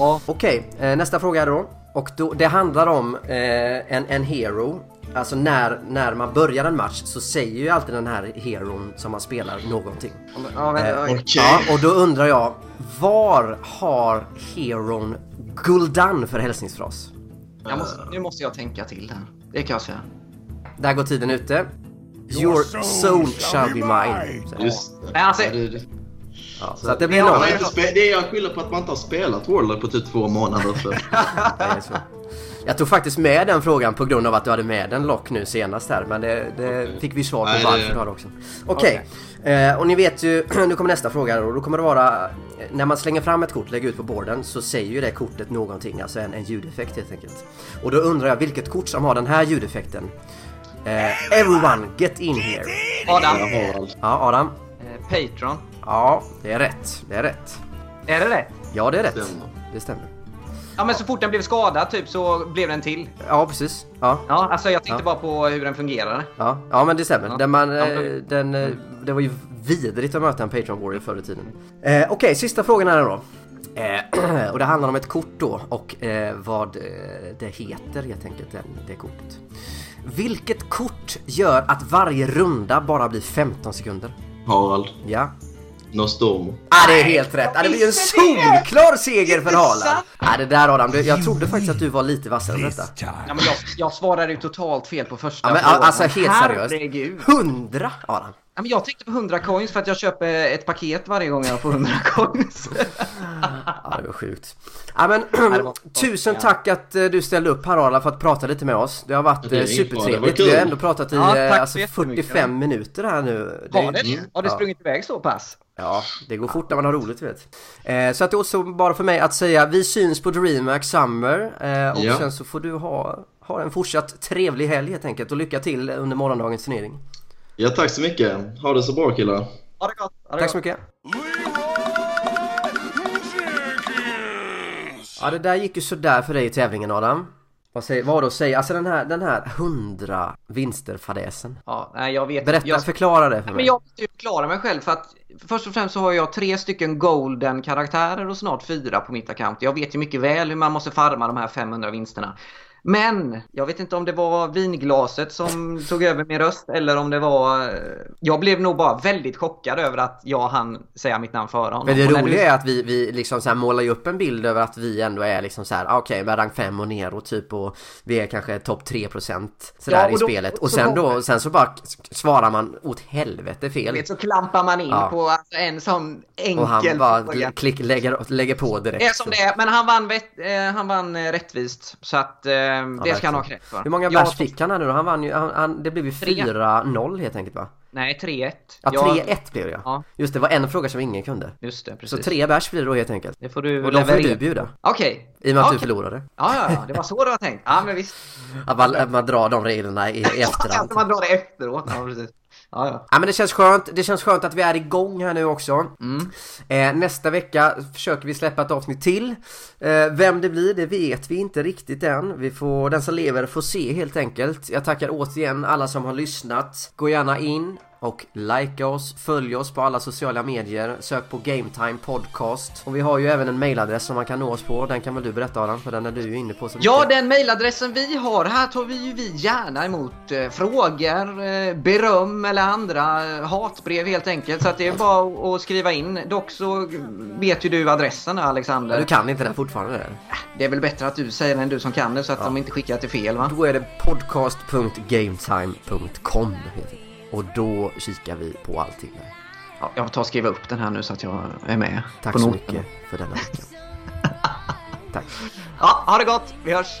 Ja. Okej, eh, nästa fråga då. Och då, det handlar om eh, en, en hero. Alltså när, när man börjar en match så säger ju alltid den här heron som man spelar någonting. Ja, men, Eh. Okej. Ja, och då undrar jag, var har heron Guldan för hälsningsfras? jag måste, nu måste jag tänka till här. Det kan jag säga. Där går tiden ute. Your soul shall be mine. Just det. Alltså- Ja, ja, så att det blir Ja, långt. det är jag skyller på att man inte har spelat Warlord på typ två månader. Så. Så. Jag tog faktiskt med den frågan på grund av att du hade med den lock nu senast här men det, det fick vi svar på Nej, det- varför du har det också. Okej, eh, och ni vet ju, nu kommer nästa fråga och då kommer det vara eh, när man slänger fram ett kort, lägger ut på borden så säger ju det kortet någonting, alltså en, en ljudeffekt helt enkelt. Och då undrar jag vilket kort som har den här ljudeffekten. Eh, everyone get in here. Adam. Ja, Adam. Eh, Patreon. Ja, det är rätt. Det är rätt. Är det det? Ja, det är rätt. Stämmer. Det stämmer. Ja, men så fort den blev skadad typ så blev den till. Ja, precis. Ja. Ja, alltså jag tänkte Ja. bara på hur den fungerade. Ja, ja men det stämmer. Ja. Den man, Ja, eh, men- den, eh, det var ju vidrigt att möta en Patreon Warrior förr i tiden. Eh, Okej, sista frågan här då. Eh, och det handlar om ett kort då och eh, vad det heter helt enkelt, den, det kortet. Vilket kort gör att varje runda bara blir 15 sekunder? Harald. Ja. Nostormo. Ah, det är helt rätt! Ah, det blir en solklar seger för Haaland! Ah, det där Adam, jag trodde faktiskt att du var lite vassare än detta. Ja, men jag, jag svarade ju totalt fel på första Ja, men, frågan. alltså helt seriöst. 100 Adam! Ja, men jag tänkte på 100 coins för att jag köper ett paket varje gång jag får 100 coins. Ja, det var sjukt. Ja, men, tusen tack att eh, du ställde upp här Arla för att prata lite med oss. Det har varit Det eh, supertrevligt. Vi har ändå pratat i Ja, eh, alltså, så jättemycket. 45 minuter här nu. Har det? Har det Ja. sprungit iväg så pass? Ja, det går fort när man har roligt vet. Eh, så att det återstår bara för mig att säga vi syns på DreamHack Summer eh, och Ja. sen så får du ha, ha en fortsatt trevlig helg helt enkelt och lycka till under morgondagens turnering. Ja, tack så mycket. Ha det så bra killar. Ha det gott. Ha det Tack gott. så mycket. Ja, det där gick ju sådär för dig i tävlingen Adam. Vad säger, vad då säger, alltså den här, den här hundra vinster-fadäsen. Ja, nej, jag vet Berätta, jag, förklara det för Men mig. jag måste ju förklara mig själv för att först och främst så har jag tre stycken golden karaktärer och snart fyra på mitt account. Jag vet ju mycket väl hur man måste farma de här 500 vinsterna. Men jag vet inte om det var vinglaset som tog över min röst eller om det var... eh, Jag blev nog bara väldigt chockad över att jag hann säga mitt namn före honom. Men det roliga du- är att vi, vi liksom så målar ju upp en bild över att vi ändå är liksom så här, ah, okej, med rank 5 och neråt typ och vi är kanske topp 3% sådär Ja, i då- spelet. Och sen då, sen så bara svarar man åt helvete fel. vet, så klampar man in Ja. på alltså, en sån enkel Och han bara fråga. klick, lägger, lägger på direkt. Det är som det är, men han vann, vett, eh, han vann eh, rättvist. Så att eh, det ska han ha cred för. Hur många Jag- bärs fick han här nu då? Han vann ju, han, han, det blev ju Tre. 4-0 helt enkelt va? Nej, 3-1. Ja, Jag- 3-1 blev det ja. Just det, var en fråga som ingen kunde. Just det, Så precis. tre bärs blir det då helt enkelt. Det får du Och de får du bjuda. Okej. I och med att du Okej. förlorade. Ja, ja, ja, det var så det var tänkt. Ja, men visst. Att man, att man drar de reglerna i efterhand. Alltså man drar det efteråt. Ja, precis. Ja, ja. Ja men det känns skönt, det känns skönt att vi är igång här nu också. Mm. Eh, nästa vecka försöker vi släppa ett avsnitt till. Eh, vem det blir, det vet vi inte riktigt än. Vi får, den som lever får se helt enkelt. Jag tackar återigen alla som har lyssnat. Gå gärna in och likea oss, följ oss på alla sociala medier, sök på Gametime Podcast. Och vi har ju även en mailadress som man kan nå oss på, den kan väl du berätta Adam, för den är du ju inne på så Ja, den mailadressen vi har, här tar vi ju vi gärna emot eh, frågor, eh, beröm eller andra eh, hatbrev helt enkelt. Så att det är bara att skriva in. Dock så vet ju du adressen Alexander. Du kan inte den fortfarande eller? Det är väl bättre att du säger den än du som kan det så att de inte skickar till fel va? Då är det podcast.gametime.com. Och då kikar vi på allting där. Ja, jag tar och skriva upp den här nu så att jag är med Tack på så noterna. mycket för denna veckan. Tack. Ja, ha det gott. Vi hörs.